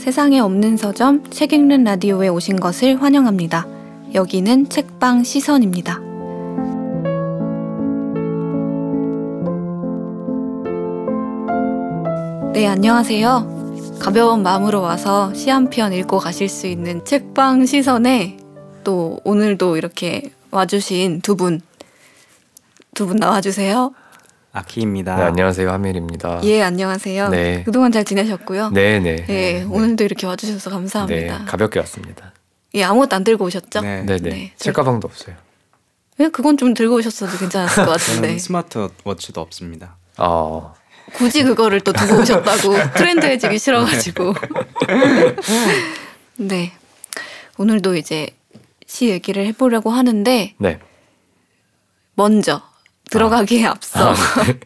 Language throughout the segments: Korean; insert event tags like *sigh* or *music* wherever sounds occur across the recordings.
세상에 없는 서점 책 읽는 라디오에 오신 것을 환영합니다. 여기는 책방 시선입니다. 네, 안녕하세요. 가벼운 마음으로 와서 시 한 편 읽고 가실 수 있는 책방 시선에 또 오늘도 이렇게 와주신 두 분, 두 분 나와주세요. 아키입니다. 네, 안녕하세요. 하멜입니다. 예, 안녕하세요. 네. 그동안 잘 지내셨고요? 네, 네. 예, 오늘도 이렇게 와 주셔서 네, 감사합니다. 가볍게 왔습니다. 예, 아무것도 안 들고 오셨죠? 네. 네, 네. 네, 책 가방도 없어요. 예, 그건 좀 들고 오셨어도 괜찮았을 것 *laughs* 같은데 저는 스마트 워치도 없습니다. 아, 굳이 그거를 또 두고 오셨다고 *laughs* 트렌드해지기 싫어가지고 *laughs* 네 오늘도 이제 시 얘기를 해보려고 하는데 네. 먼저 들어가기에 앞서 아, 네.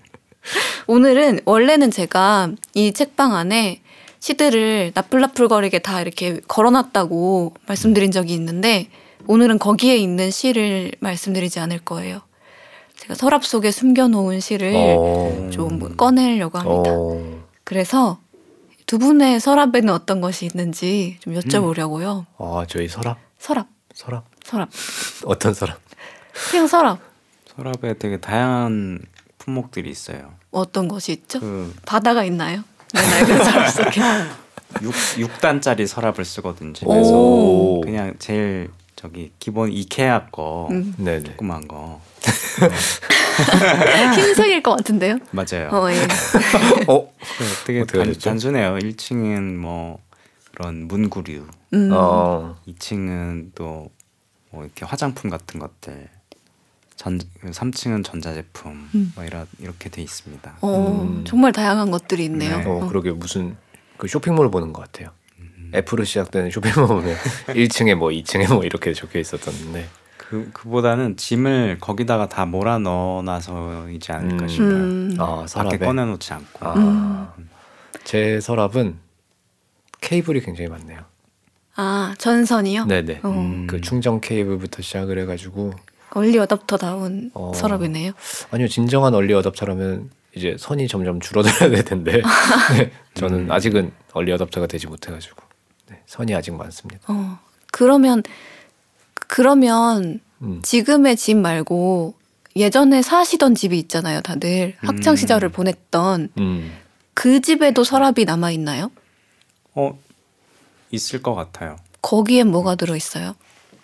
*laughs* 오늘은 원래는 제가 이 책방 안에 시들을 나풀나풀거리게 다 이렇게 걸어놨다고 말씀드린 적이 있는데 오늘은 거기에 있는 시를 말씀드리지 않을 거예요. 제가 서랍 속에 숨겨놓은 시를 어, 좀 꺼내려고 합니다. 어, 그래서 두 분의 서랍에는 어떤 것이 있는지 좀 여쭤보려고요. 아, 저희 서랍, 서랍, 서랍, 서랍, 어떤 서랍? 그냥 서랍 서랍에 되게 다양한 품목들이 있어요. 어떤 것이 있죠? 그 바다가 있나요? 내 낡은 서랍 속에. 6, 6단짜리 서랍을 쓰거든요. 집에서 오. 그냥 제일 저기 기본 이케아 거 음. 네, 네. 조그만 거 흰색일 것 같은데요? 맞아요. 어, 예. *laughs* 어, 그 되게 어떻게 단? 단순해요. 1층은 뭐 그런 문구류, 음. 어, 2층은 또 뭐 이렇게 화장품 같은 것들, 전 3층은 전자제품, 음. 뭐 이런 이렇게 돼 있습니다. 어, 음. 정말 다양한 것들이 있네요. 네. 어, 그러게 무슨 그 쇼핑몰 보는 것 같아요. 음. F로 시작되는 쇼핑몰 보면 *laughs* 1층에 뭐 2층에 뭐 이렇게 적혀 있었던데. 그 그보다는 짐을 거기다가 다 몰아 넣어놔서이지 않을까 음. 싶어요. 음. 아, 밖에 서랍에. 꺼내놓지 않고. 아, 제 서랍은 케이블이 굉장히 많네요. 아, 전선이요? 네, 네. 어. 음. 그 충전 케이블부터 시작을 해가지고 얼리 어답터다운 어. 서랍이네요. 아니요 진정한 얼리 어답터라면 이제 선이 점점 줄어들어야 될 텐데 *laughs* 네, 저는 아직은 얼리 어답터가 되지 못해가지고 네, 선이 아직 많습니다. 어. 그러면 그러면 음. 지금의 집 말고 예전에 사시던 집이 있잖아요, 다들 학창 시절을 음. 보냈던 음. 그 집에도 서랍이 남아 있나요? 어 있을 것 같아요. 거기엔 뭐가 들어 있어요?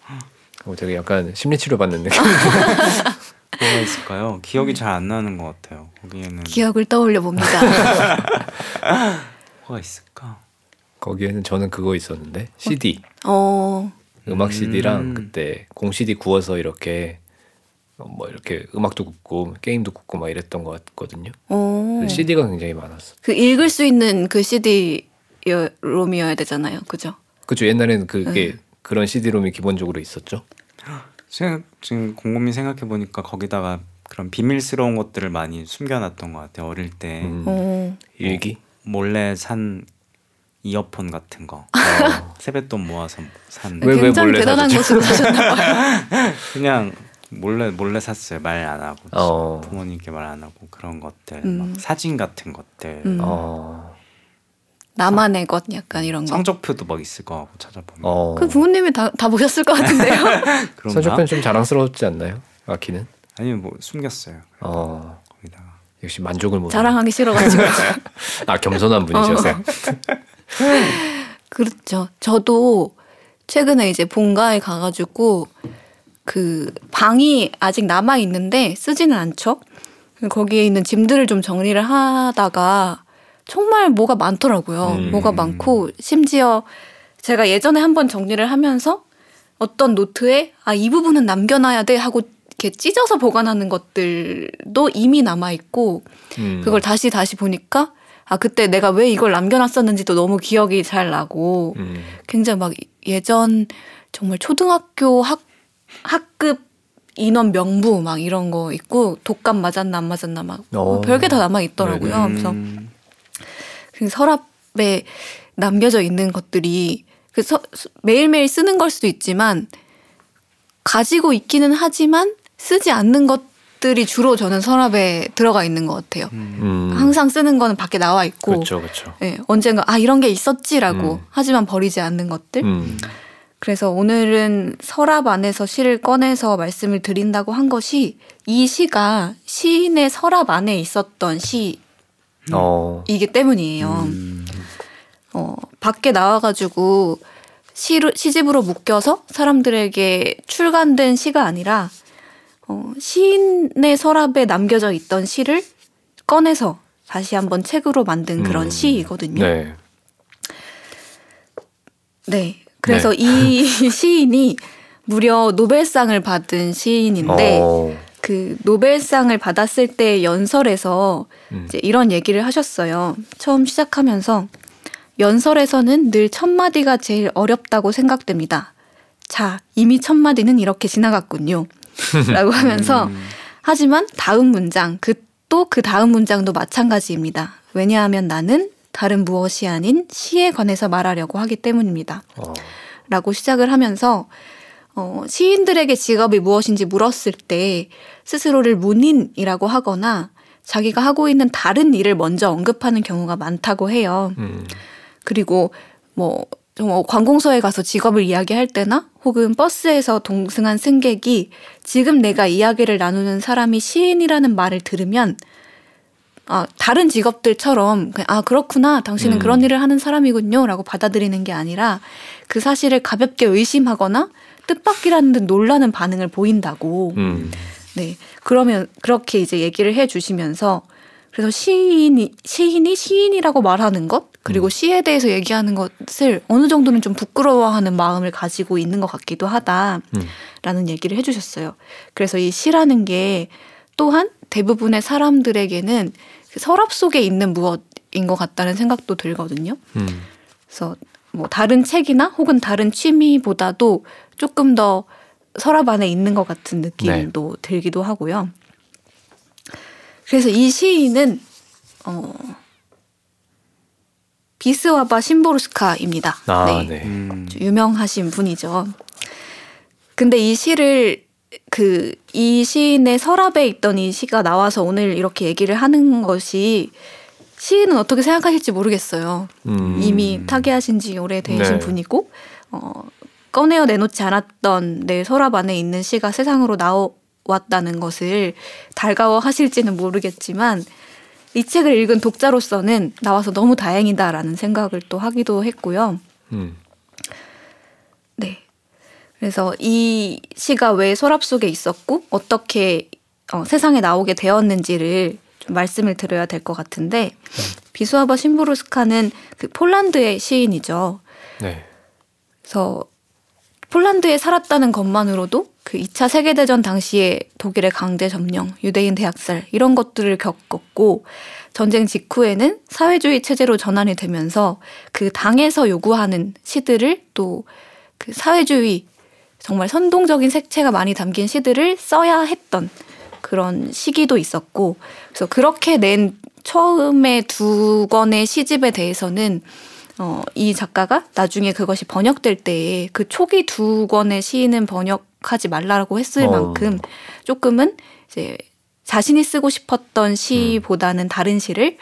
*laughs* 어, 되게 약간 심리치료 받는 느낌. *laughs* 뭐가 있을까요? 기억이 잘 안 나는 것 같아요. 거기에는 기억을 떠올려 봅니다. *laughs* 뭐가 있을까? 거기에는 저는 그거 있었는데 CD 어, 음악 CD랑 음. 그때 공 CD 구워서 이렇게 어, 뭐 이렇게 음악도 굽고 게임도 굽고 막 이랬던 것 같거든요. 어. CD가 굉장히 많았어. 그 읽을 수 있는 그 CD 롬이어야 되잖아요, 그죠? 그죠 옛날에는 그게 음. 그런 CD롬이 기본적으로 있었죠. 생각, 지금 곰곰이 생각해 보니까 거기다가 그런 비밀스러운 것들을 많이 숨겨놨던 것 같아요. 어릴 때 음. 어, 일기. 몰래 산 이어폰 같은 거 어. *laughs* 세뱃돈 모아서 산 왜, 왜 몰래 대단한? 곳으로 사셨나 봐요. *laughs* 그냥 몰래 몰래 샀어요. 말 안 하고 어. 부모님께 말 안 하고 그런 것들 음. 막 사진 같은 것들 음. 어. 나만의 것 약간 이런 거. 성적표도 막 있을 거 같고 찾아보면 어. 그 부모님이 다, 다 보셨을 것 같은데요. *laughs* 선조편 좀 자랑스럽지 않나요? 아키는? 아니면 뭐 숨겼어요. 어. 거기다가 역시 만족을 못. 자랑하기 싫어가지고. *laughs* 아 겸손한 분이셨어요. 그렇죠. 저도 최근에 이제 본가에 가가지고 그 방이 아직 남아 있는데 쓰지는 않죠. 거기에 있는 짐들을 좀 정리를 하다가 정말 뭐가 많더라고요. 음. 뭐가 많고 심지어 제가 예전에 한번 정리를 하면서 어떤 노트에 아 이 부분은 남겨놔야 돼 하고 이렇게 찢어서 보관하는 것들도 이미 남아 있고 음. 그걸 다시 다시 보니까 아 그때 내가 왜 이걸 남겨놨었는지도 너무 기억이 잘 나고 음. 굉장히 막 예전 정말 초등학교 학 학급 인원 명부 막 이런 거 있고 독감 맞았나 안 맞았나 막 어. 별게 다 남아 있더라고요. 네네. 그래서 음, 그 서랍에 남겨져 있는 것들이 그 서, 매일매일 쓰는 걸 수도 있지만 가지고 있기는 하지만 쓰지 않는 것들이 주로 저는 서랍에 들어가 있는 것 같아요. 음. 항상 쓰는 거는 밖에 나와 있고 그렇죠, 그렇죠. 예, 언젠가 아 이런 게 있었지라고 음. 하지만 버리지 않는 것들. 음. 그래서 오늘은 서랍 안에서 시를 꺼내서 말씀을 드린다고 한 것이 이 시가 시인의 서랍 안에 있었던 시 이기 어. 때문이에요. 음. 어, 밖에 나와가지고 시로, 시집으로 묶여서 사람들에게 출간된 시가 아니라 어, 시인의 서랍에 남겨져 있던 시를 꺼내서 다시 한번 책으로 만든 그런 음. 시이거든요. 네. 네. 그래서 이 *laughs* 시인이 무려 노벨상을 받은 시인인데 어. 그 노벨상을 받았을 때 연설에서 음. 이제 이런 얘기를 하셨어요. 처음 시작하면서 연설에서는 늘 첫 마디가 제일 어렵다고 생각됩니다. 자, 이미 첫 마디는 이렇게 지나갔군요. *laughs* 라고 하면서 음. 하지만 다음 문장, 그 또 그 다음 문장도 마찬가지입니다. 왜냐하면 나는 다른 무엇이 아닌 시에 관해서 말하려고 하기 때문입니다. 어. 라고 시작을 하면서 어, 시인들에게 직업이 무엇인지 물었을 때 스스로를 문인이라고 하거나 자기가 하고 있는 다른 일을 먼저 언급하는 경우가 많다고 해요. 음. 그리고 뭐, 뭐 관공서에 가서 직업을 이야기할 때나 혹은 버스에서 동승한 승객이 지금 내가 이야기를 나누는 사람이 시인이라는 말을 들으면 아, 다른 직업들처럼 그냥, 아 그렇구나 당신은 음. 그런 일을 하는 사람이군요라고 받아들이는 게 아니라 그 사실을 가볍게 의심하거나 뜻밖이라는 듯 놀라는 반응을 보인다고 음. 네. 그러면 그렇게 이제 얘기를 해 주시면서 그래서 시인이 시인이 시인이라고 말하는 것 그리고 음. 시에 대해서 얘기하는 것을 어느 정도는 좀 부끄러워하는 마음을 가지고 있는 것 같기도 하다라는 음. 얘기를 해 주셨어요. 그래서 이 시라는 게 또한 대부분의 사람들에게는 그 서랍 속에 있는 무엇인 것 같다는 생각도 들거든요. 음. 그래서 뭐 다른 책이나 혹은 다른 취미보다도 조금 더 서랍 안에 있는 것 같은 느낌도 들기도 하고요. 그래서 이 시인은 어 비스와바 심보르스카입니다. 아, 네. 네. 음. 유명하신 분이죠. 근데 이 시를 그 이 시인의 서랍에 있던 이 시가 나와서 오늘 이렇게 얘기를 하는 것이 시인은 어떻게 생각하실지 모르겠어요. 음. 이미 타계하신 지 오래되신 네. 분이고 어, 꺼내어 내놓지 않았던 내 서랍 안에 있는 시가 세상으로 나왔다는 것을 달가워하실지는 모르겠지만 이 책을 읽은 독자로서는 나와서 너무 다행이다라는 생각을 또 하기도 했고요. 음. 네. 그래서 이 시가 왜 서랍 속에 있었고 어떻게 어, 세상에 나오게 되었는지를 좀 말씀을 드려야 될 것 같은데 비수아바 심부르스카는 그 폴란드의 시인이죠. 네. 그래서 폴란드에 살았다는 것만으로도 그 2차 세계대전 당시에 독일의 강제 점령, 유대인 대학살 이런 것들을 겪었고 전쟁 직후에는 사회주의 체제로 전환이 되면서 그 당에서 요구하는 시들을 또 그 사회주의 정말 선동적인 색채가 많이 담긴 시들을 써야 했던 그런 시기도 있었고 그래서 그렇게 낸 처음에 두 권의 시집에 대해서는 어, 이 작가가 나중에 그것이 번역될 때에 그 초기 두 권의 시는 번역하지 말라고 했을 어. 만큼 조금은 이제 자신이 쓰고 싶었던 시보다는 다른 시를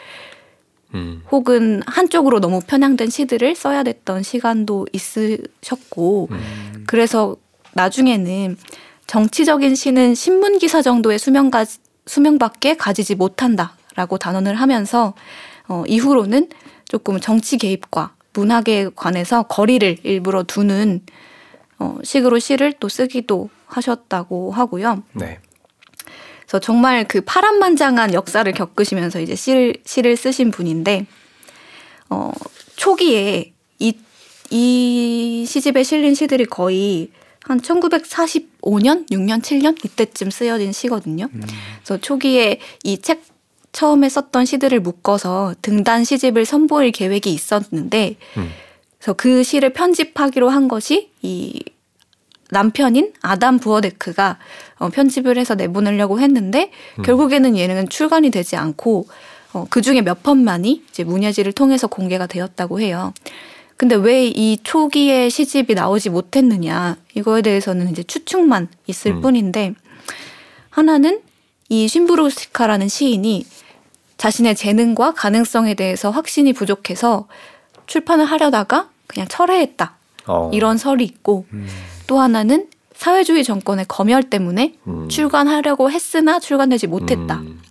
음. 혹은 한쪽으로 너무 편향된 시들을 써야 됐던 시간도 있으셨고 음. 그래서 나중에는 정치적인 시는 신문 기사 정도의 수명가 수명밖에 가지지 못한다라고 단언을 하면서 어, 이후로는 조금 정치 개입과 문학에 관해서 거리를 일부러 두는 어, 식으로 시를 또 쓰기도 하셨다고 하고요. 네. 그래서 정말 그 파란만장한 역사를 겪으시면서 이제 시를, 시를 쓰신 분인데, 어, 초기에 이, 이 시집에 실린 시들이 거의 한 1945년, 6년, 7년 이때쯤 쓰여진 시거든요. 그래서 초기에 이 책 처음에 썼던 시들을 묶어서 등단 시집을 선보일 계획이 있었는데, 음. 그래서 그 시를 편집하기로 한 것이 이 남편인 아담 부어데크가 어, 편집을 해서 내보내려고 했는데 음. 결국에는 얘는 출간이 되지 않고 어, 그 중에 몇 편만이 이제 문예지를 통해서 공개가 되었다고 해요. 근데 왜 이 초기에 시집이 나오지 못했느냐 이거에 대해서는 이제 추측만 있을 음. 뿐인데 하나는 이 신부르스카라는 시인이 자신의 재능과 가능성에 대해서 확신이 부족해서 출판을 하려다가 그냥 철회했다. 어. 이런 설이 있고 또 하나는 사회주의 정권의 검열 때문에 음. 출간하려고 했으나 출간되지 못했다. 음.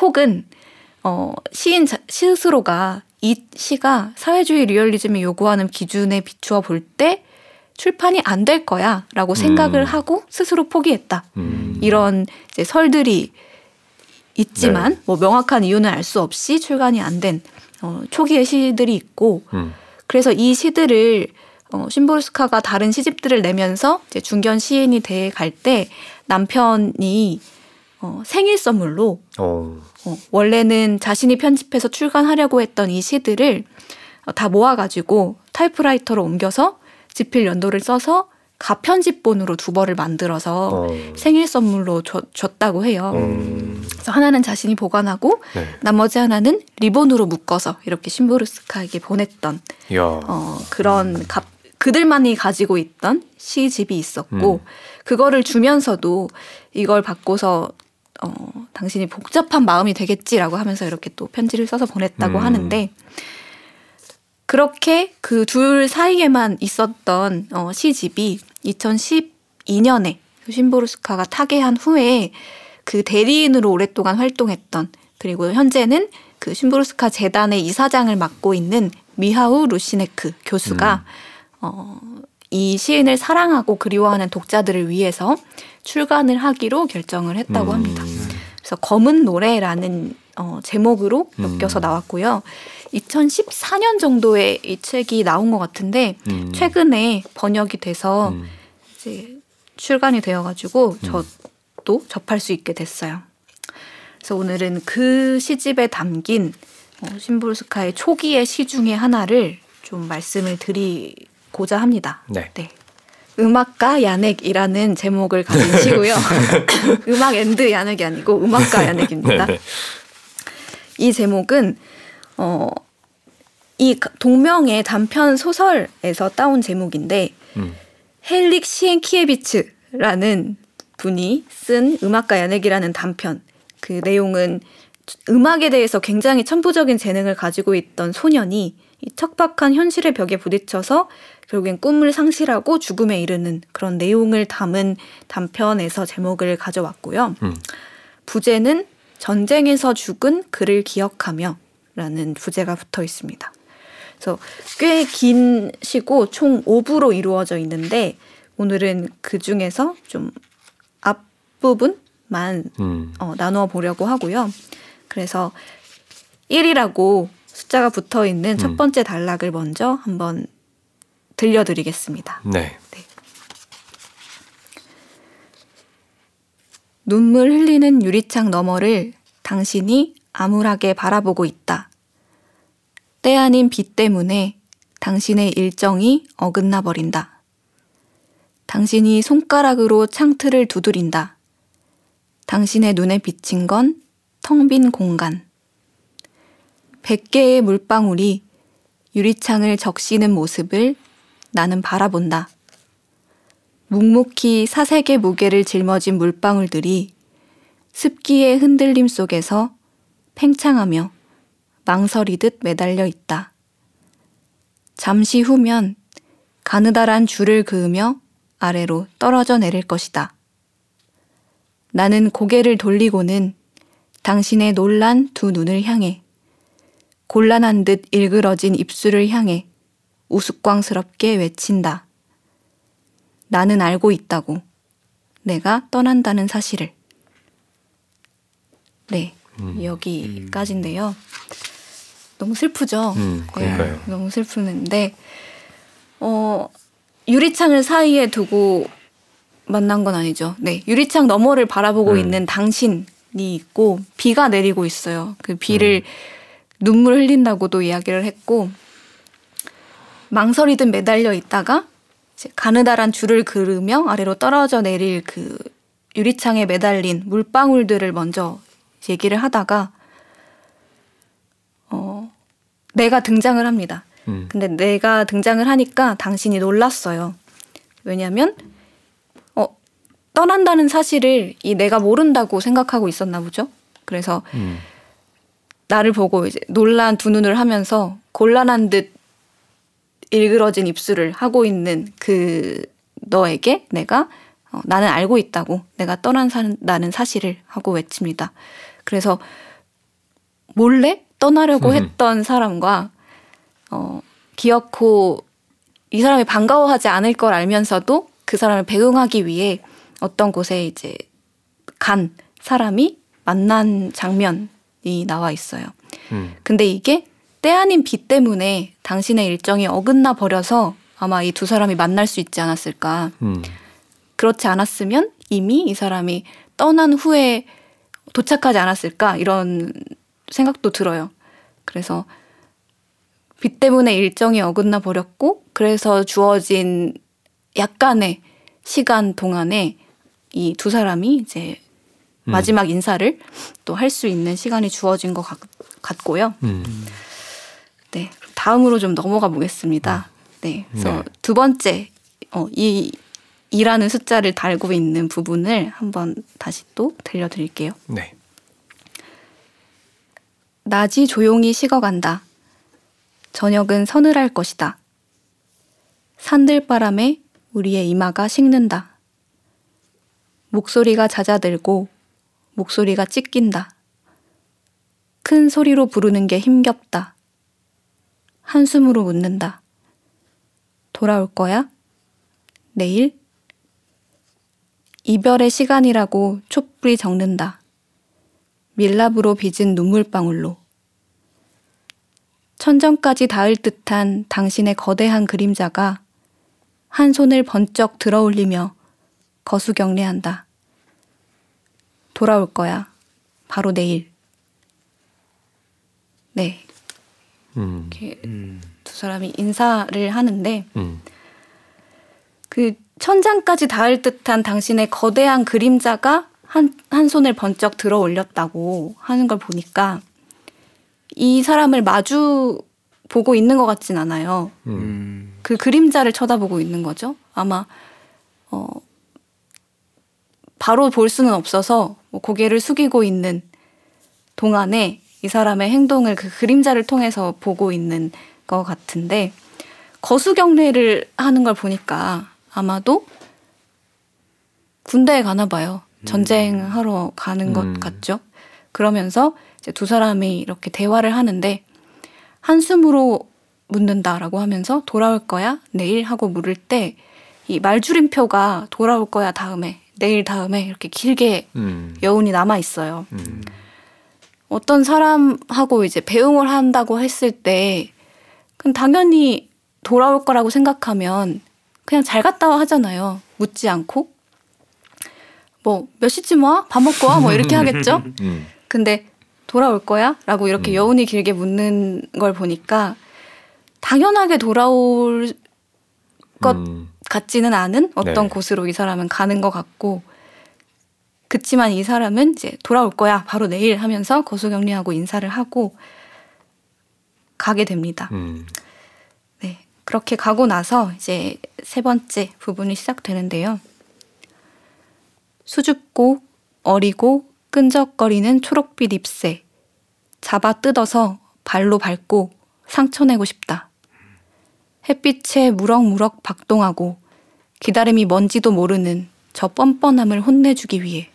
혹은 어, 시인 자- 스스로가 이 시가 사회주의 리얼리즘이 요구하는 기준에 비추어 볼 때 출판이 안 될 거야라고 생각을 음. 하고 스스로 포기했다. 음. 이런 이제 설들이 있지만 네. 뭐 명확한 이유는 알 수 없이 출간이 안된 어, 초기의 시들이 있고 음. 그래서 이 시들을 어, 심보르스카가 다른 시집들을 내면서 이제 중견 시인이 돼 갈 때 남편이 어, 생일 선물로 어. 어, 원래는 자신이 편집해서 출간하려고 했던 이 시들을 어, 다 모아가지고 타이프라이터로 옮겨서 지필 연도를 써서 가편집본으로 두 벌을 만들어서 어. 생일 선물로 줬, 줬다고 해요. 음. 그래서 하나는 자신이 보관하고 네. 나머지 하나는 리본으로 묶어서 이렇게 심보르스카에게 보냈던 야. 어, 그런 가, 그들만이 가지고 있던 시집이 있었고 음. 그거를 주면서도 이걸 받고서 어, 당신이 복잡한 마음이 되겠지라고 하면서 이렇게 또 편지를 써서 보냈다고 음. 하는데 그렇게 그 둘 사이에만 있었던 어, 시집이 2012년에 신보르스카가 타계한 후에 그 대리인으로 오랫동안 활동했던 그리고 현재는 그 신보르스카 재단의 이사장을 맡고 있는 미하우 루시네크 교수가 어, 이 시인을 사랑하고 그리워하는 독자들을 위해서 출간을 하기로 결정을 했다고 합니다. 음. 그래서 검은 노래라는 어, 제목으로 음. 엮여서 나왔고요. 2014년 정도에 이 책이 나온 것 같은데 음. 최근에 번역이 돼서 음. 이제 출간이 되어가지고 저도 접할 수 있게 됐어요. 그래서 오늘은 그 시집에 담긴 어, 쉼보르스카의 초기의 시 중에 하나를 좀 말씀을 드리고자 합니다. 네. 네. 음악가 야넥이라는 제목을 가진 시고요. *laughs* *laughs* 음악 and 야넥이 아니고 음악가 야넥입니다. 이 제목은 어, 이 동명의 단편 소설에서 따온 제목인데 음. 헨릭 시엔키에비츠라는 분이 쓴 음악가 야넥이라는 단편. 그 내용은 음악에 대해서 굉장히 천부적인 재능을 가지고 있던 소년이 이 척박한 현실의 벽에 부딪혀서 결국엔 꿈을 상실하고 죽음에 이르는 그런 내용을 담은 단편에서 제목을 가져왔고요. 음. 부제는 전쟁에서 죽은 그를 기억하며 라는 부제가 붙어 있습니다. 그래서 꽤 긴 시고 총 5부로 이루어져 있는데 오늘은 그 중에서 좀 앞부분만 음. 어, 나누어 보려고 하고요. 그래서 1이라고 숫자가 붙어 있는 첫 음. 번째 단락을 먼저 한번 들려드리겠습니다. 네. 눈물 흘리는 유리창 너머를 당신이 암울하게 바라보고 있다. 때 아닌 비 때문에 당신의 일정이 어긋나 버린다. 당신이 손가락으로 창틀을 두드린다. 당신의 눈에 비친 건 텅 빈 공간. 백 개의 물방울이 유리창을 적시는 모습을 나는 바라본다. 묵묵히 사색의 무게를 짊어진 물방울들이 습기의 흔들림 속에서 팽창하며 망설이듯 매달려 있다. 잠시 후면 가느다란 줄을 그으며 아래로 떨어져 내릴 것이다. 나는 고개를 돌리고는 당신의 놀란 두 눈을 향해 곤란한 듯 일그러진 입술을 향해 우스꽝스럽게 외친다. 나는 알고 있다고. 내가 떠난다는 사실을. 네, 음. 여기까지인데요. 너무 슬프죠? 음. 네, 너무 슬프는데, 어, 유리창을 사이에 두고 만난 건 아니죠. 네, 유리창 너머를 바라보고 음. 있는 당신이 있고, 비가 내리고 있어요. 그 비를 음. 눈물 흘린다고도 이야기를 했고, 망설이듯 매달려 있다가, 가느다란 줄을 그으며 아래로 떨어져 내릴 그 유리창에 매달린 물방울들을 먼저 얘기를 하다가, 어, 내가 등장을 합니다. 음. 근데 내가 등장을 하니까 당신이 놀랐어요. 왜냐면, 어, 떠난다는 사실을 이 내가 모른다고 생각하고 있었나 보죠. 그래서 음. 나를 보고 이제 놀란 두 눈을 하면서 곤란한 듯 일그러진 입술을 하고 있는 그 너에게 내가 어, 나는 알고 있다고 내가 떠난다는 사실을 하고 외칩니다. 그래서 몰래 떠나려고 음. 했던 사람과 어, 기어코 이 사람이 반가워하지 않을 걸 알면서도 그 사람을 배웅하기 위해 어떤 곳에 이제 간 사람이 만난 장면이 나와 있어요. 음. 근데 이게 때 아닌 비 때문에 당신의 일정이 어긋나 버려서 아마 이 두 사람이 만날 수 있지 않았을까. 음. 그렇지 않았으면 이미 이 사람이 떠난 후에 도착하지 않았을까 이런 생각도 들어요. 그래서 비 때문에 일정이 어긋나 버렸고 그래서 주어진 약간의 시간 동안에 이 두 사람이 이제 음. 마지막 인사를 또 할 수 있는 시간이 주어진 것 같, 같고요. 음. 네, 다음으로 좀 넘어가 보겠습니다. 네, 그래서 네. 두 번째 어, 이 이라는 숫자를 달고 있는 부분을 한번 다시 또 들려드릴게요. 네. 낮이 조용히 식어간다. 저녁은 서늘할 것이다. 산들바람에 우리의 이마가 식는다. 목소리가 잦아들고 목소리가 찢긴다. 큰 소리로 부르는 게 힘겹다. 한숨으로 묻는다. 돌아올 거야? 내일? 이별의 시간이라고 촛불이 적는다. 밀랍으로 빚은 눈물방울로. 천정까지 닿을 듯한 당신의 거대한 그림자가 한 손을 번쩍 들어 올리며 거수경례한다. 돌아올 거야. 바로 내일. 네. 음. 이렇게 음. 두 사람이 인사를 하는데 음. 그 천장까지 닿을 듯한 당신의 거대한 그림자가 한, 한 손을 번쩍 들어 올렸다고 하는 걸 보니까 이 사람을 마주 보고 있는 것 같진 않아요. 음. 음. 그 그림자를 쳐다보고 있는 거죠. 아마 어 바로 볼 수는 없어서 뭐 고개를 숙이고 있는 동안에 이 사람의 행동을 그 그림자를 통해서 보고 있는 것 같은데 거수 경례를 하는 걸 보니까 아마도 군대에 가나 봐요. 전쟁하러 가는 것 음. 같죠. 그러면서 이제 두 사람이 이렇게 대화를 하는데 한숨으로 묻는다라고 하면서 돌아올 거야 내일 하고 물을 때 이 말줄임표가 돌아올 거야 다음에 내일 다음에 이렇게 길게 음. 여운이 남아 있어요. 음. 어떤 사람하고 이제 배웅을 한다고 했을 때 그럼 당연히 돌아올 거라고 생각하면 그냥 잘 갔다 와 하잖아요. 묻지 않고 뭐 몇 시쯤 와? 밥 먹고 와? 뭐 이렇게 하겠죠. *laughs* 음. 근데 돌아올 거야? 라고 이렇게 음. 여운이 길게 묻는 걸 보니까 당연하게 돌아올 것 음. 같지는 않은 어떤 네. 곳으로 이 사람은 가는 것 같고 그치만 이 사람은 이제 돌아올 거야 바로 내일 하면서 거수격리하고 인사를 하고 가게 됩니다. 음. 네 그렇게 가고 나서 이제 세 번째 부분이 시작되는데요. 수줍고 어리고 끈적거리는 초록빛 잎새 잡아 뜯어서 발로 밟고 상처내고 싶다. 햇빛에 무럭무럭 박동하고 기다림이 뭔지도 모르는 저 뻔뻔함을 혼내주기 위해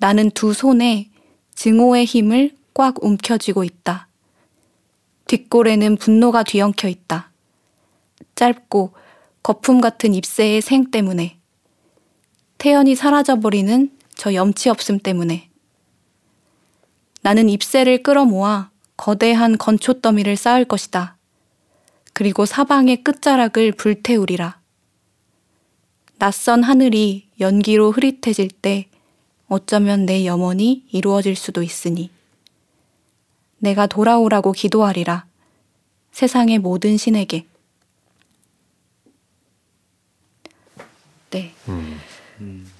나는 두 손에 증오의 힘을 꽉 움켜쥐고 있다. 뒷골에는 분노가 뒤엉켜 있다. 짧고 거품 같은 잎새의 생 때문에 태연이 사라져버리는 저 염치 없음 때문에 나는 잎새를 끌어모아 거대한 건초 더미를 쌓을 것이다. 그리고 사방의 끝자락을 불태우리라. 낯선 하늘이 연기로 흐릿해질 때 어쩌면 내 염원이 이루어질 수도 있으니 내가 돌아오라고 기도하리라. 세상의 모든 신에게. 네. 음. 음.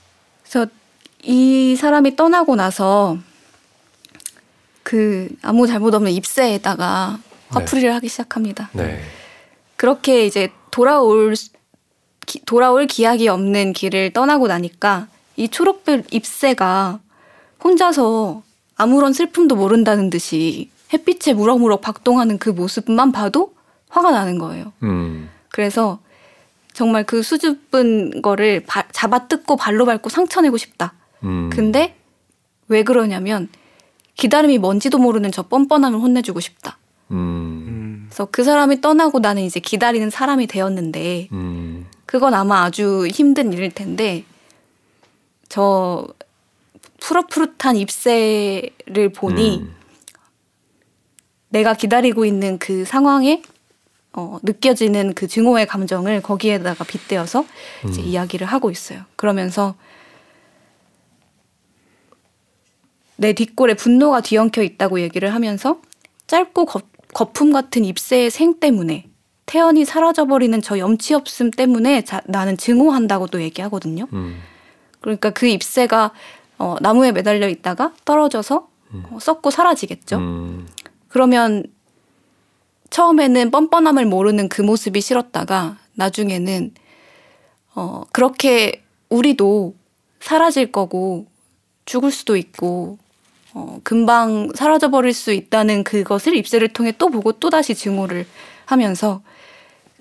그래서 이 사람이 떠나고 나서 그 아무 잘못 없는 잎새에다가 화풀이를 하기 시작합니다. 네. 그렇게 이제 돌아올 기- 돌아올 기약이 없는 길을 떠나고 나니까 이 초록별 잎새가 혼자서 아무런 슬픔도 모른다는 듯이 햇빛에 무럭무럭 박동하는 그 모습만 봐도 화가 나는 거예요. 음. 그래서 정말 그 수줍은 거를 바- 잡아 뜯고 발로 밟고 상처내고 싶다. 음. 근데 왜 그러냐면 기다림이 뭔지도 모르는 저 뻔뻔함을 혼내주고 싶다. 음. 음. 그래서 그 사람이 떠나고 나는 이제 기다리는 사람이 되었는데 음. 그건 아마 아주 힘든 일일 텐데 저 푸릇푸릇한 잎새를 보니 음. 내가 기다리고 있는 그 상황에 어, 느껴지는 그 증오의 감정을 거기에다가 빗대어서 이제 음. 이야기를 하고 있어요. 그러면서 내 뒷골에 분노가 뒤엉켜 있다고 얘기를 하면서 짧고 거, 거품 같은 잎새의 생 때문에 태연이 사라져버리는 저 염치 없음 때문에 자, 나는 증오한다고 또 얘기하거든요. 음. 그러니까 그 잎새가 어, 나무에 매달려 있다가 떨어져서 어, 썩고 사라지겠죠. 음. 그러면 처음에는 뻔뻔함을 모르는 그 모습이 싫었다가 나중에는 어 그렇게 우리도 사라질 거고 죽을 수도 있고 어 금방 사라져 버릴 수 있다는 그것을 입새를 통해 또 보고 또 다시 증오를 하면서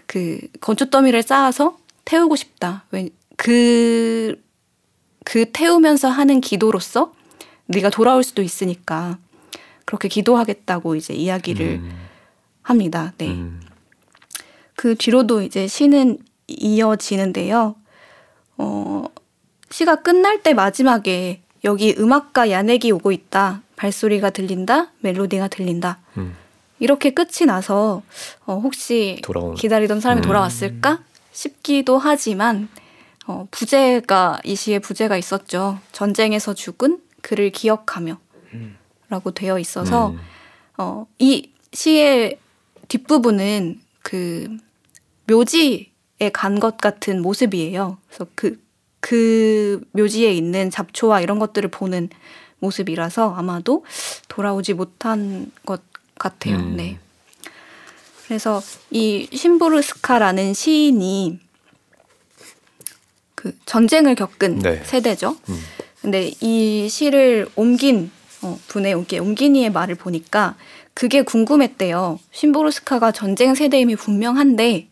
그 건조 더미를 쌓아서 태우고 싶다. 왜 그 그 태우면서 하는 기도로서 네가 돌아올 수도 있으니까 그렇게 기도하겠다고 이제 이야기를 음. 합니다. 네. 음. 그 뒤로도 이제 시는 이어지는데요. 어, 시가 끝날 때 마지막에 여기 음악가 야넥이 오고 있다. 발소리가 들린다. 멜로디가 들린다. 음. 이렇게 끝이 나서 어, 혹시 돌아온 기다리던 사람이 음. 돌아왔을까 싶기도 하지만 어, 부제가 이 시에 부제가 있었죠. 전쟁에서 죽은 그를 기억하며 라고 되어 있어서 음. 어, 이 시의 뒷부분은 그 묘지에 간 것 같은 모습이에요. 그래서 그, 그 묘지에 있는 잡초와 이런 것들을 보는 모습이라서 아마도 돌아오지 못한 것 같아요. 음. 네. 그래서 이 심부르스카라는 시인이 그 전쟁을 겪은 네. 세대죠. 음. 근데 이 시를 옮긴 어, 분의 옮기- 옮긴이의 말을 보니까 그게 궁금했대요. 심보르스카가 전쟁 세대임이 분명한데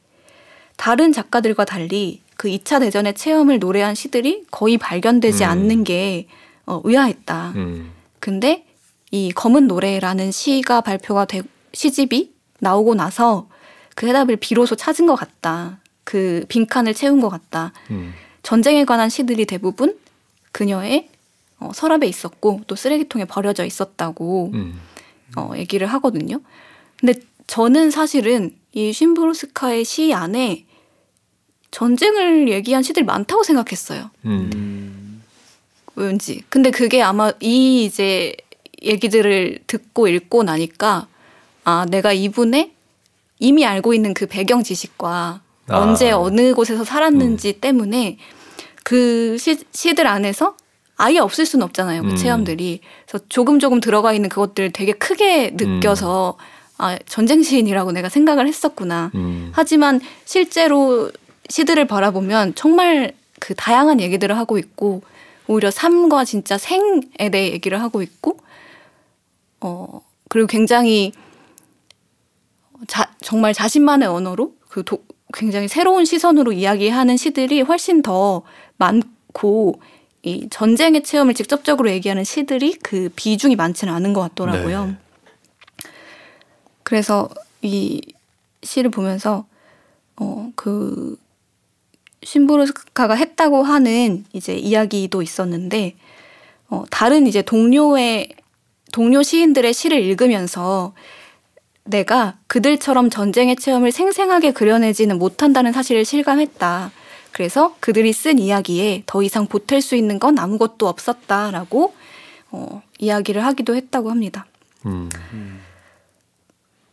다른 작가들과 달리 그 2차 대전의 체험을 노래한 시들이 거의 발견되지 음. 않는 게 어, 의아했다. 음. 근데 이 검은 노래라는 시가 발표가 되 시집이 나오고 나서 그 해답을 비로소 찾은 것 같다. 그 빈칸을 채운 것 같다. 음. 전쟁에 관한 시들이 대부분 그녀의 어, 서랍에 있었고 또 쓰레기통에 버려져 있었다고 음. 어, 얘기를 하거든요. 근데 저는 사실은 이 쉰브로스카의 시 안에 전쟁을 얘기한 시들이 많다고 생각했어요. 음. 음. 왠지. 근데 그게 아마 이 이제 얘기들을 듣고 읽고 나니까 아, 내가 이분의 이미 알고 있는 그 배경 지식과 아. 언제 어느 곳에서 살았는지 때문에 그 시, 시들 안에서 아예 없을 수는 없잖아요. 그 음. 체험들이. 그래서 조금 조금 들어가 있는 그것들을 되게 크게 느껴서 아, 전쟁 시인이라고 내가 생각을 했었구나. 음. 하지만 실제로 시들을 바라보면 정말 그 다양한 얘기들을 하고 있고 오히려 삶과 진짜 생에 대해 얘기를 하고 있고 어 그리고 굉장히 자, 정말 자신만의 언어로 그 도, 굉장히 새로운 시선으로 이야기하는 시들이 훨씬 더 많고 이 전쟁의 체험을 직접적으로 얘기하는 시들이 그 비중이 많지는 않은 것 같더라고요. 네. 그래서 이 시를 보면서 어그 신부르스카가 했다고 하는 이제 이야기도 있었는데 어 다른 이제 동료의 동료 시인들의 시를 읽으면서 내가 그들처럼 전쟁의 체험을 생생하게 그려내지는 못한다는 사실을 실감했다. 그래서 그들이 쓴 이야기에 더 이상 보탤 수 있는 건 아무것도 없었다라고 어, 이야기를 하기도 했다고 합니다. 음.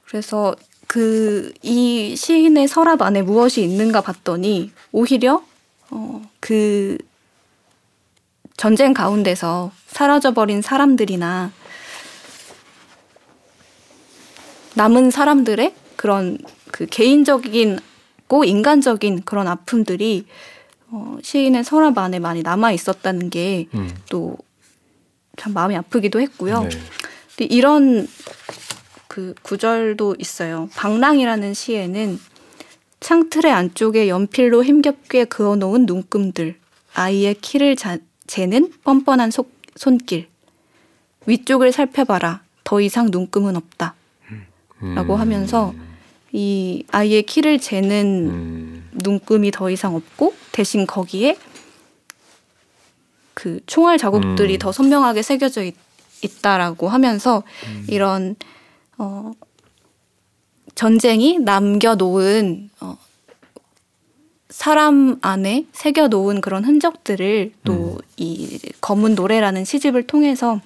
그래서 그 이 시인의 서랍 안에 무엇이 있는가 봤더니 오히려 어, 그 전쟁 가운데서 사라져버린 사람들이나 남은 사람들의 그런 그 개인적인 깊고 인간적인 그런 아픔들이 어, 시인의 서랍 안에 많이 남아 있었다는 게 또참 음. 마음이 아프기도 했고요. 네. 근데 이런 그 구절도 있어요. 방랑이라는 시에는 창틀의 안쪽에 연필로 힘겹게 그어놓은 눈금들, 아이의 키를 자, 재는 뻔뻔한 속, 손길, 위쪽을 살펴봐라. 더 이상 눈금은 없다. 라고 음. 하면서 이 아이의 키를 재는 음. 눈금이 더 이상 없고 대신 거기에 그 총알 자국들이 음. 더 선명하게 새겨져 있, 있다라고 하면서 이런 어 전쟁이 남겨놓은 어 사람 안에 새겨놓은 그런 흔적들을 또 이 검은 노래라는 시집을 통해서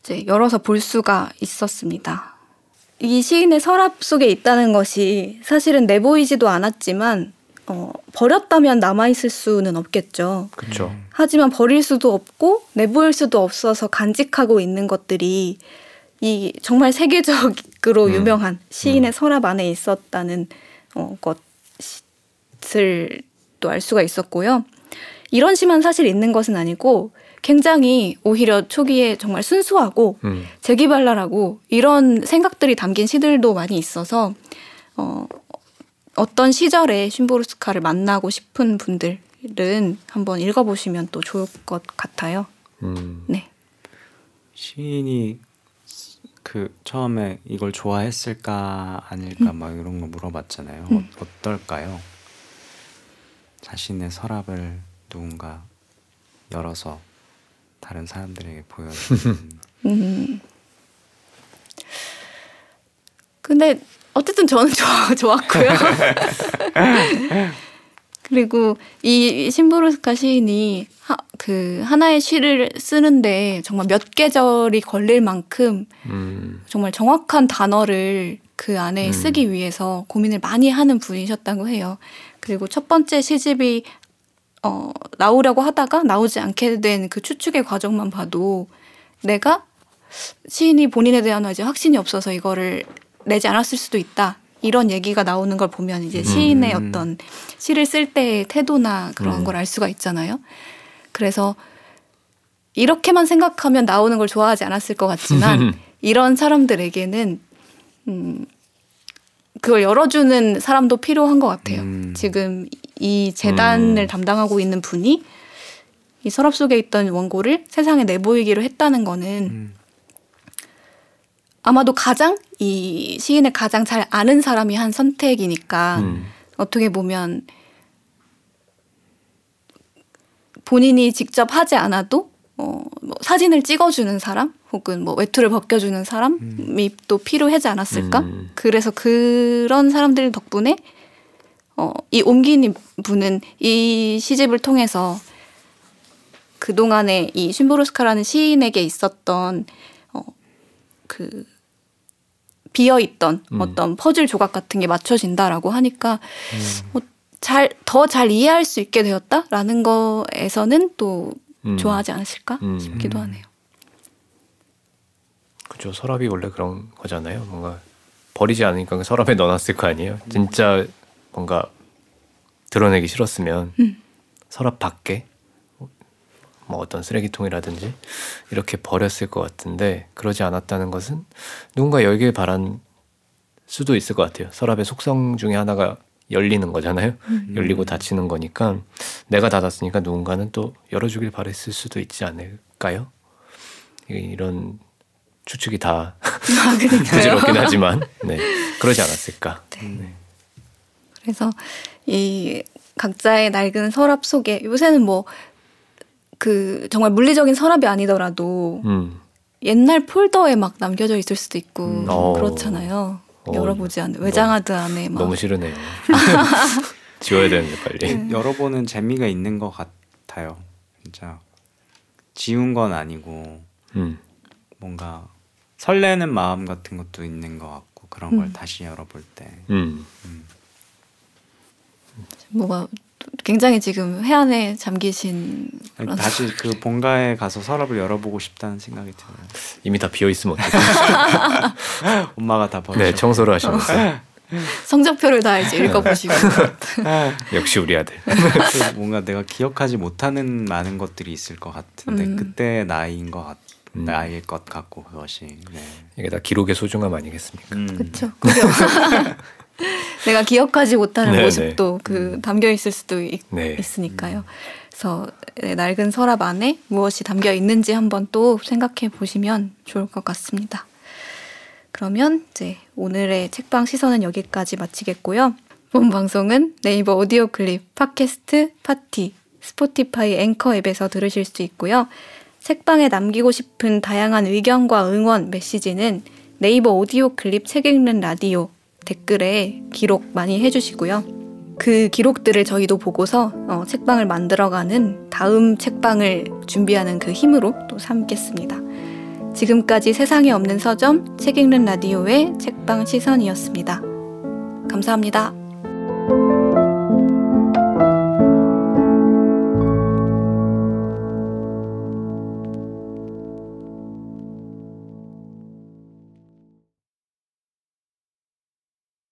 이제 열어서 볼 수가 있었습니다. 이 시인의 서랍 속에 있다는 것이 사실은 내보이지도 않았지만 어, 버렸다면 남아있을 수는 없겠죠. 그렇죠. 하지만 버릴 수도 없고 내보일 수도 없어서 간직하고 있는 것들이 이 정말 세계적으로 음. 유명한 시인의 서랍 안에 있었다는 어, 것을 또 알 수가 있었고요. 이런 시만 사실 있는 것은 아니고 굉장히 오히려 초기에 정말 순수하고 음. 재기발랄하고 이런 생각들이 담긴 시들도 많이 있어서 어, 어떤 시절에 쉼보르스카를 만나고 싶은 분들은 한번 읽어보시면 또 좋을 것 같아요. 음. 네. 시인이 그 처음에 이걸 좋아했을까 아닐까 막 이런 거 물어봤잖아요. 어, 음. 어 떨까요? 자신의 서랍을 누군가 열어서 다른 사람들에게 보여주는 *laughs* 음. 근데 어쨌든 저는 좋아, 좋았고요. *laughs* 그리고 이 심부르스카 시인이 하, 그 하나의 시를 쓰는데 정말 몇 계절이 걸릴 만큼 음. 정말 정확한 단어를 그 안에 음. 쓰기 위해서 고민을 많이 하는 분이셨다고 해요. 그리고 첫 번째 시집이 어, 나오려고 하다가 나오지 않게 된 그 추측의 과정만 봐도 내가 시인이 본인에 대한 이제 확신이 없어서 이거를 내지 않았을 수도 있다. 이런 얘기가 나오는 걸 보면 이제 시인의 음. 어떤 시를 쓸 때의 태도나 그런 음. 걸알 수가 있잖아요. 그래서 이렇게만 생각하면 나오는 걸 좋아하지 않았을 것 같지만 *laughs* 이런 사람들에게는 음 그걸 열어주는 사람도 필요한 것 같아요. 음. 지금 이 재단을 음. 담당하고 있는 분이 이 서랍 속에 있던 원고를 세상에 내보이기로 했다는 거는 음. 아마도 가장 이 시인을 가장 잘 아는 사람이 한 선택이니까 음. 어떻게 보면 본인이 직접 하지 않아도 어, 뭐 사진을 찍어주는 사람 혹은 뭐 외투를 벗겨주는 사람이 또 필요하지 않았을까? 음. 그래서 그런 사람들 덕분에 어, 이 옮기는 분은 이 시집을 통해서 그 동안에 이 쉼보르스카라는 시인에게 있었던 어, 그 비어 있던 음. 어떤 퍼즐 조각 같은 게 맞춰진다라고 하니까 뭐 잘더잘 이해할 수 있게 되었다라는 거에서는 또 음. 좋아하지 않으실까 음. 싶기도 하네요. 그죠 서랍이 원래 그런 거잖아요. 뭔가 버리지 않으니까 그 서랍에 넣어놨을 거 아니에요. 진짜 뭔가 드러내기 싫었으면 음. 서랍 밖에 뭐 어떤 쓰레기통이라든지 이렇게 버렸을 것 같은데 그러지 않았다는 것은 누군가 열길 바란 수도 있을 것 같아요. 서랍의 속성 중에 하나가 열리는 거잖아요. 열리고 닫히는 거니까 내가 닫았으니까 누군가는 또 열어주길 바랬을 수도 있지 않을까요? 이- 이런 추측이 다 아. *laughs* 부질없긴 하지만 네 그러지 않았을까. 그래서 이 각자의 낡은 서랍 속에 요새는 뭐 그 정말 물리적인 서랍이 아니더라도 음, 옛날 폴더에 막 남겨져 있을 수도 있고 음. 어. 그렇잖아요. 어, 열어보지 않는 외장하드 안에 막 너무 싫으네요. *laughs* *laughs* 지워야 되는데 빨리. 열어보는 재미가 있는 것 같아요. 진짜 지운 건 아니고 음, 뭔가 설레는 마음 같은 것도 있는 것 같고 그런 걸 음. 다시 열어볼 때 음, 뭐가 굉장히 지금 해안에 잠기신 아니, 그런 다시 그 본가에 가서 서랍을 열어보고 싶다는 생각이 들어요. 이미 다 비어 있으면 어떡해. *laughs* 엄마가 다 버리셨고 네 청소를 하시면서 *laughs* 성적표를 다 이제 읽어보시고 역시 우리 아들. 또 뭔가 내가 기억하지 못하는 많은 것들이 있을 것 같은데 음. 그때 나이인 것 같, 음. 나이일 것 같고 그것이. 네. 이게 다 기록의 소중함 아니겠습니까? 음. 그렇죠. *laughs* *laughs* 내가 기억하지 못하는 네, 모습도 그 담겨 있을 수도 있, 네. 있으니까요. 그래서 네, 낡은 서랍 안에 무엇이 담겨 있는지 한번 또 생각해 보시면 좋을 것 같습니다. 그러면 이제 오늘의 책방 시선은 여기까지 마치겠고요. 본 방송은 네이버 오디오 클립, 팟캐스트, 팟티, 스포티파이 앵커 앱에서 들으실 수 있고요. 책방에 남기고 싶은 다양한 의견과 응원, 메시지는 네이버 오디오 클립 책 읽는 라디오 댓글에 기록 많이 해주시고요. 그 기록들을 저희도 보고서 어, 책방을 만들어가는 다음 책방을 준비하는 그 힘으로 또 삼겠습니다. 지금까지 세상에 없는 서점 책 읽는 라디오의 책방 시선이었습니다. 감사합니다.